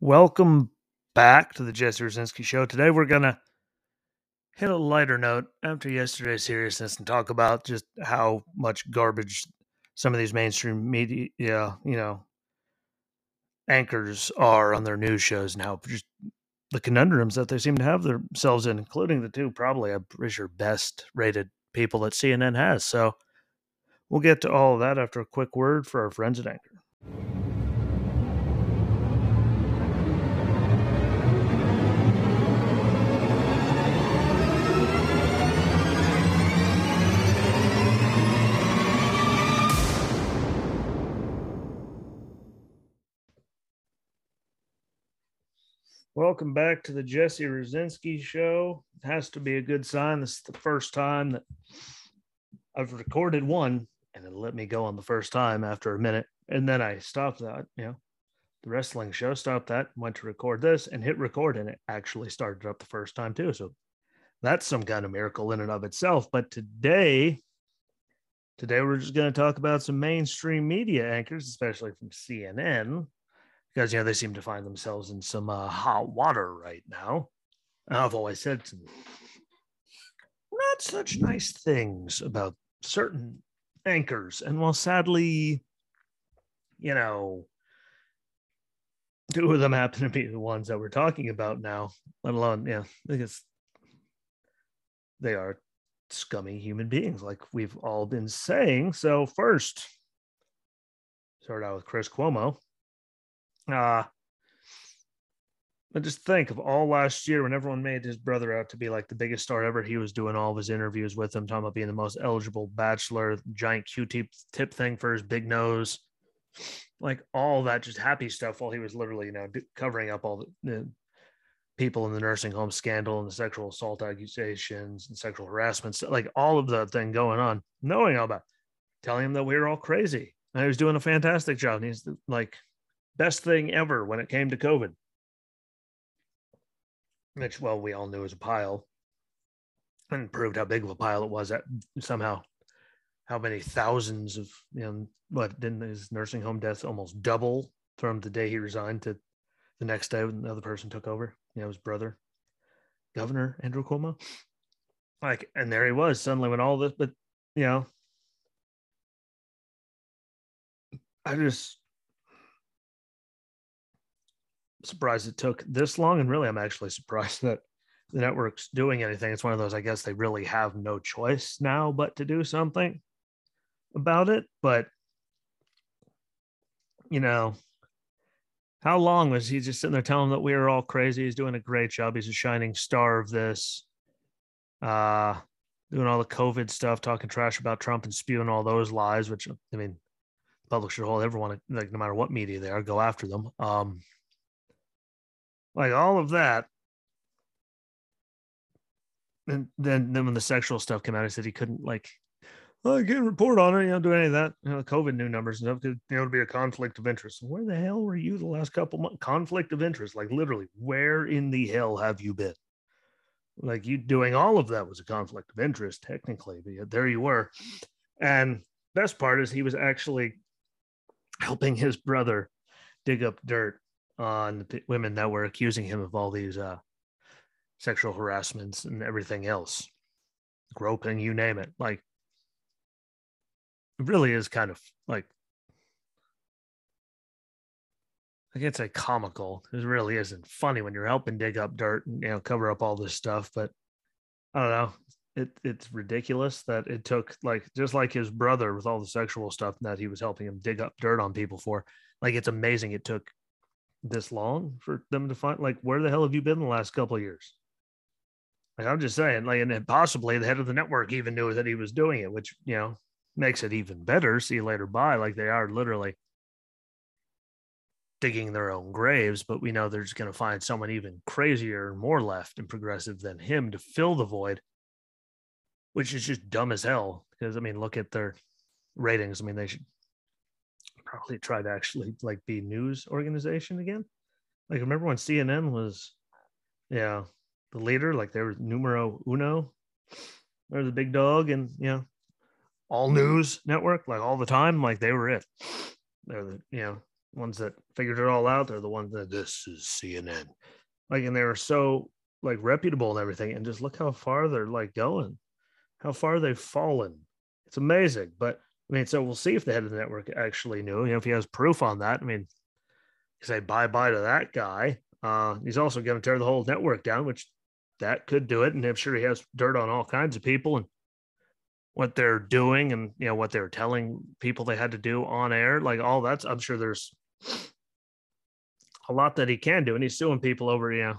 Welcome back to the Jesse Rucinski Show. Today we're going to hit a lighter note after yesterday's seriousness and talk about just how much garbage some of these mainstream media, you know, anchors are on their news shows and how just the conundrums that they seem to have themselves in, including the two probably, I'm pretty sure, best rated people that CNN has. So we'll get to all of that after a quick word for our friends at Anchor. Welcome back to the Jesse Rucinski Show. It has to be a good sign. This is the first time that I've recorded one, and it let me go on the first time after a minute, and then I stopped that. You know, the wrestling show stopped that, went to record this, and hit record, and it actually started up the first time too. So that's some kind of miracle in and of itself. But today, today we're just going to talk about some mainstream media anchors, especially from CNN because you know they seem to find themselves in some uh, hot water right now. I've always said not such nice things about certain anchors, and while sadly, you know, two of them happen to be the ones that we're talking about now. Let alone, yeah, because they are scummy human beings, like we've all been saying. So first, start out with Chris Cuomo uh, but just think of all last year when everyone made his brother out to be like the biggest star ever. He was doing all of his interviews with him, talking about being the most eligible bachelor, giant Q-tip tip thing for his big nose, like all that just happy stuff. While he was literally, you know, covering up all the, the people in the nursing home scandal and the sexual assault accusations and sexual harassment, like all of the thing going on, knowing all about, telling him that we were all crazy. And he was doing a fantastic job. And he's like best thing ever when it came to COVID. Which, well, we all knew was a pile and proved how big of a pile it was that somehow. How many thousands of you know what didn't his nursing home deaths almost double from the day he resigned to the next day when another person took over? You know his brother governor andrew cuomo. Like and there he was suddenly when all this but you know i just surprised it took this long. And really, I'm actually surprised that the network's doing anything. It's one of those, I guess they really have no choice now but to do something about it. But, you know, how long was he just sitting there telling that we were all crazy? He's doing a great job. He's a shining star of this. Uh, doing all the COVID stuff, talking trash about Trump and spewing all those lies, which I mean, public should hold everyone, like no matter what media they are, go after them. Um, like all of that. And then, then when the sexual stuff came out, I said he couldn't like, oh, well, I can't report on it. You don't do any of that. You know, COVID new numbers and stuff could, you know, to be a conflict of interest. Where the hell were you the last couple months? Conflict of interest, like literally, where in the hell have you been? Like you doing all of that was a conflict of interest, technically, but yet there you were. And best part is he was actually helping his brother dig up dirt on the women that were accusing him of all these uh, sexual harassments and everything else, groping, you name it. Like, it really is kind of like, I can't say comical. It really isn't funny when you're helping dig up dirt and you know cover up all this stuff. But I don't know. It it's ridiculous that it took like just like his brother with all the sexual stuff that he was helping him dig up dirt on people for. Like it's amazing it took this long for them to find like where the hell have you been the last couple of years? Like I'm just saying, like, and possibly the head of the network even knew that he was doing it, which you know makes it even better. See you later, bye. Like they are literally digging their own graves, but we know they're just going to find someone even crazier and more left and progressive than him to fill the void, which is just dumb as hell. Because I mean, look at their ratings. I mean, they should probably try to actually like be news organization again. Like remember when CNN was, yeah, the leader, like they were numero uno, they're the big dog, and you know, all news network, like all the time, like they were it. They're the you know ones that figured it all out. They're the ones that this is CNN. Like, and they were so like reputable and everything. And just look how far they're like going, how far they've fallen. It's amazing. But I mean, so we'll see if the head of the network actually knew. You know, if he has proof on that. I mean, say bye bye to that guy. Uh, he's also going to tear the whole network down, which that could do it. And I'm sure he has dirt on all kinds of people and what they're doing and you know what they're telling people they had to do on air. Like all that's I'm sure there's a lot that he can do. And he's suing people over, you know,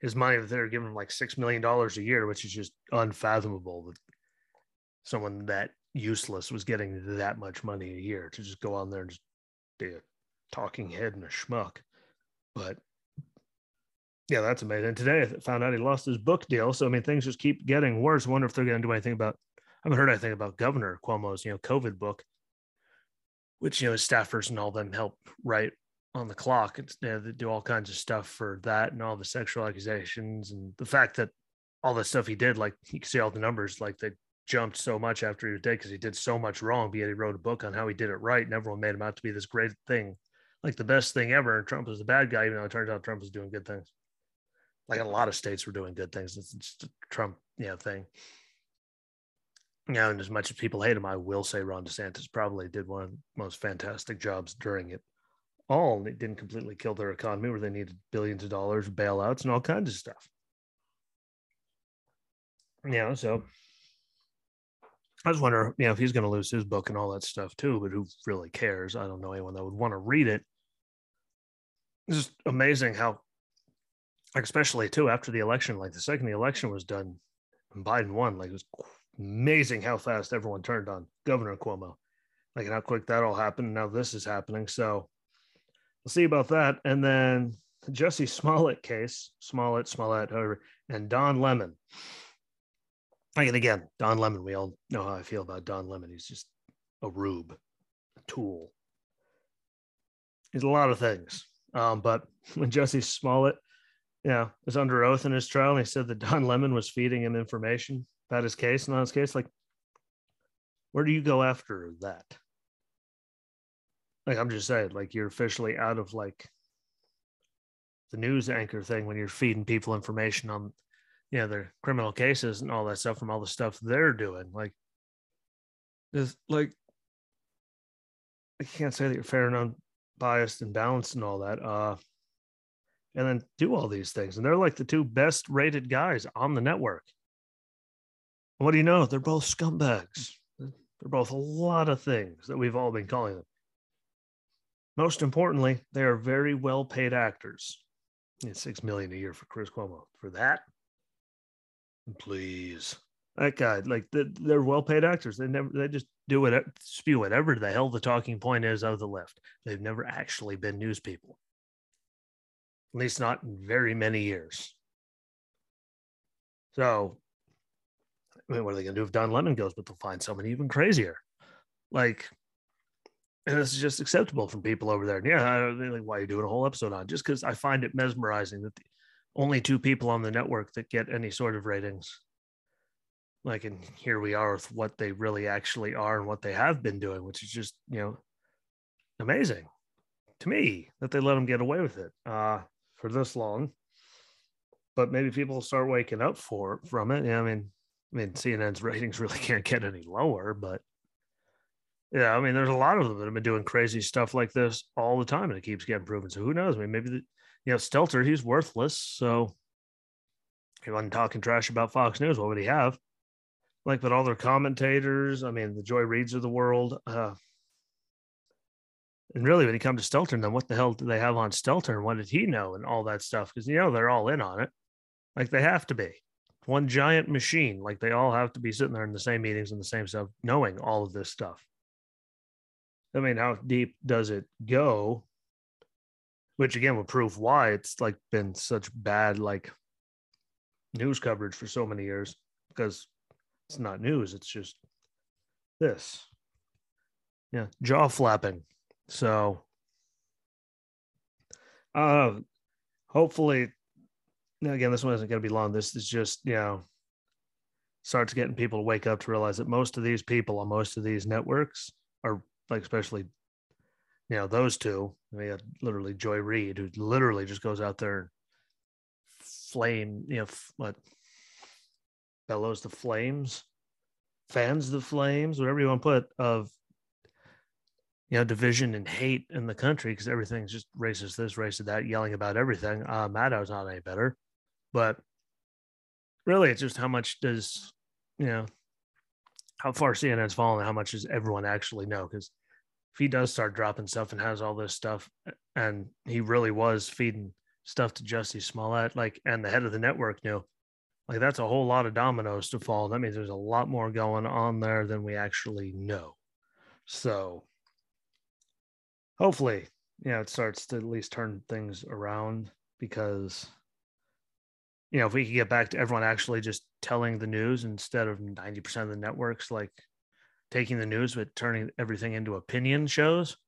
his money that they're giving him like six million dollars a year, which is just unfathomable someone that useless was getting that much money a year to just go on there and just be a talking head and a schmuck. But yeah, that's amazing. And Today I found out he lost his book deal. So I mean, things just keep getting worse. I wonder if they're going to do anything about. I haven't heard anything about Governor Cuomo's, you know, COVID book, which you know his staffers and all them help write on the clock. It's, you know, they do all kinds of stuff for that and all the sexual accusations and the fact that all the stuff he did, like you can see all the numbers, like they jumped so much after he was dead because he did so much wrong. But yet he wrote a book on how he did it right, and everyone made him out to be this great thing, like the best thing ever. And Trump was the bad guy, even though it turns out Trump was doing good things like a lot of states were doing good things. It's just a Trump, you know, thing. You know, and as much as people hate him, I will say Ron DeSantis probably did one of the most fantastic jobs during it. All it didn't completely kill their economy where they needed billions of dollars, bailouts, and all kinds of stuff. Know, so I just wonder, you know, if he's going to lose his book and all that stuff too, but who really cares? I don't know anyone that would want to read it. It's just amazing how like especially too after the election, like the second the election was done, and Biden won, like it was amazing how fast everyone turned on Governor Cuomo, like and how quick that all happened. Now this is happening, so we'll see about that. And then the Jussie Smollett case, Smollett, Smollett, however, and Don Lemon. And again, Don Lemon, we all know how I feel about Don Lemon. He's just a rube, a tool. He's a lot of things. Um, but when Jussie Smollett you know, was under oath in his trial, and he said that Don Lemon was feeding him information about his case and on his case. Like, where do you go after that? Like, I'm just saying, like, you're officially out of like the news anchor thing when you're feeding people information on, you know, their criminal cases and all that stuff from all the stuff they're doing. Like, there's like, I can't say that you're fair and unbiased and balanced and all that. Uh, and then do all these things. And they're like the two best rated guys on the network. What do you know? They're both scumbags. They're both a lot of things that we've all been calling them. Most importantly, they are very well paid actors. It's six million a year for Chris Cuomo. For that, please. That guy, like they're well paid actors. They never they just do it, spew whatever the hell the talking point is of the left. They've never actually been news people at least not in very many years. So, I mean, what are they going to do if Don Lemon goes? But they'll find someone even crazier. Like, and this is just acceptable from people over there. And yeah, like, why you're you doing a whole episode on? Just because I find it mesmerizing that the only two people on the network that get any sort of ratings. Like, and here we are with what they really actually are and what they have been doing, which is just, you know, amazing to me that they let them get away with it. Uh, for this long, but maybe people start waking up for from it. Yeah, I mean, I mean, CNN's ratings really can't get any lower, but yeah, I mean, there's a lot of them that have been doing crazy stuff like this all the time, and it keeps getting proven. So who knows? I mean, maybe the, you know, Stelter, he's worthless. So he wasn't talking trash about Fox News. What would he have? Like, but all their commentators, I mean, the Joy Reids of the world, uh, and really, when you come to Stelter, then what the hell do they have on Stelter and what did he know and all that stuff? Because, you know, they're all in on it. Like they have to be one giant machine. Like they all have to be sitting there in the same meetings and the same stuff, knowing all of this stuff. I mean, how deep does it go? Which again would prove why it's like been such bad, like news coverage for so many years because it's not news. It's just this. Yeah. Jaw flapping so, uh, hopefully, now again, this one isn't going to be long. This is just, you know, starts getting people to wake up to realize that most of these people on most of these networks are like, especially, you know, those two. We had literally Joy Reid, who literally just goes out there, and flame, you know, what bellows the flames, fans the flames, whatever you want to put of you know division and hate in the country because everything's just racist this racist that yelling about everything uh Maddow's not any better but really it's just how much does you know how far cnn's fallen how much does everyone actually know because if he does start dropping stuff and has all this stuff and he really was feeding stuff to Jussie Smollett, like, and the head of the network knew, like, that's a whole lot of dominoes to fall. That means there's a lot more going on there than we actually know. So, hopefully, you know, it starts to at least turn things around because, you know, if we could get back to everyone actually just telling the news instead of 90% of the networks, like taking the news but turning everything into opinion shows.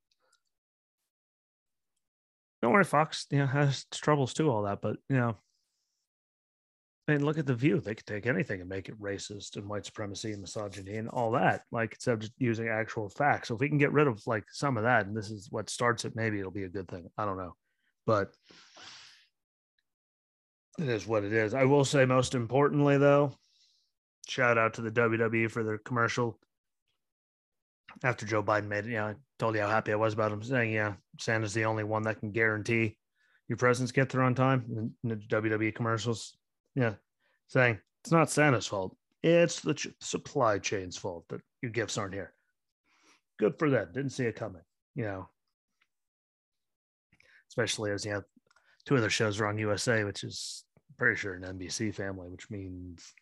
Don't worry, Fox, you know, has troubles too, all that, but you know, I mean, look at the view. They could take anything and make it racist and white supremacy and misogyny and all that, like instead of just using actual facts. So if we can get rid of like some of that, and this is what starts it, maybe it'll be a good thing. I don't know. But it is what it is. I will say most importantly though, shout out to the WWE for their commercial after Joe Biden made it. Yeah, I told you how happy I was about him saying, yeah, Santa's the only one that can guarantee your presents get there on time. The WWE commercials, yeah, saying it's not Santa's fault. It's the ch- supply chain's fault that your gifts aren't here. Good for them. Didn't see it coming, you know. Especially as you know, two other shows are on USA, which is pretty sure an NBC family, which means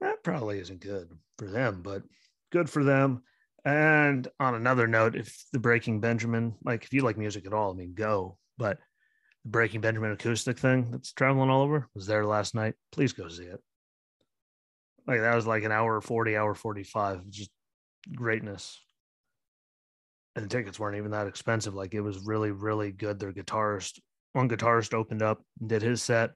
that probably isn't good for them, but good for them. And on another note, if the Breaking Benjamin, like if you like music at all, I mean, go. But the Breaking Benjamin acoustic thing that's traveling all over was there last night. Please go see it. Like that was like an hour 40, hour 45, just greatness. And the tickets weren't even that expensive. Like it was really, really good. Their guitarist, one guitarist opened up and did his set,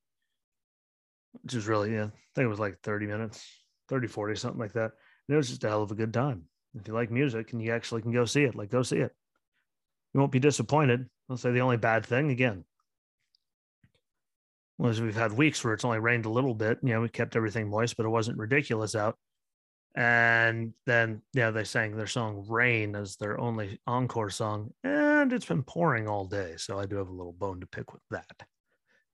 which is really, yeah, I think it was like 30 minutes, 30, 40, something like that. And it was just a hell of a good time. If you like music and you actually can go see it, like go see it. You won't be disappointed. I'll say the only bad thing again was we've had weeks where it's only rained a little bit. You know, we kept everything moist, but it wasn't ridiculous out. And then, yeah, they sang their song Rain as their only encore song. And it's been pouring all day. So I do have a little bone to pick with that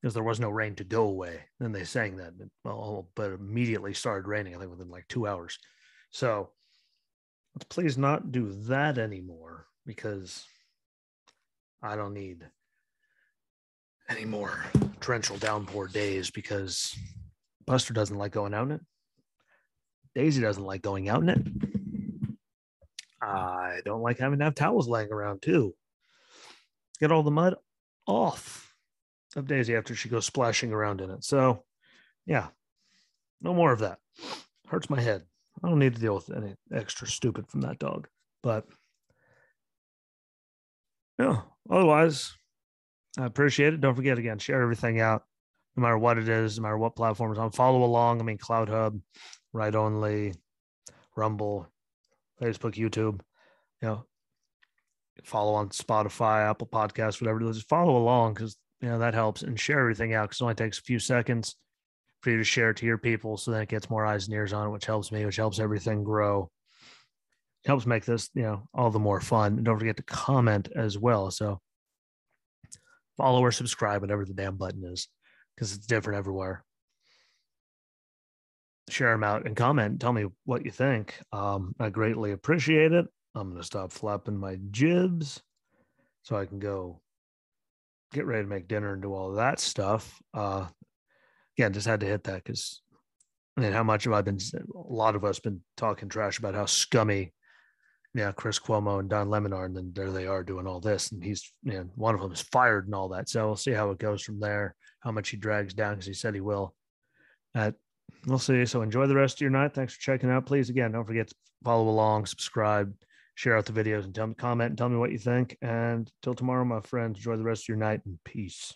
because there was no rain to go away. Then they sang that, well, but immediately started raining, I think within like two hours. So let's please not do that anymore because I don't need any more torrential downpour days because Buster doesn't like going out in it. Daisy doesn't like going out in it. I don't like having to have towels laying around too. Get all the mud off of Daisy after she goes splashing around in it. So, yeah, no more of that. Hurts my head. I don't need to deal with any extra stupid from that dog. But yeah, otherwise, I appreciate it. Don't forget again, share everything out, no matter what it is, no matter what platform platforms on. Follow along. I mean, CloutHub, Right Only, Rumble, Facebook, YouTube. You know, follow on Spotify, Apple Podcasts, whatever it is. Follow along because you know that helps and share everything out because it only takes a few seconds for you to share to your people so that it gets more eyes and ears on it, which helps me, which helps everything grow. It helps make this, you know, all the more fun. And don't forget to comment as well. So follow or subscribe, whatever the damn button is, because it's different everywhere. Share them out and comment. Tell me what you think. Um, I greatly appreciate it. I'm going to stop flapping my jibs so I can go get ready to make dinner and do all that stuff. Uh, again, just had to hit that because I mean, how much have I been? A lot of us been talking trash about how scummy, yeah, Chris Cuomo and Don Lemon are, and then there they are doing all this, and he's, you know, one of them is fired and all that. So we'll see how it goes from there. How much he drags down because he said he will. We'll see. So enjoy the rest of your night. Thanks for checking out. Please, again, don't forget to follow along, subscribe, share out the videos, and tell me, comment and tell me what you think. And till tomorrow, my friends, enjoy the rest of your night and peace.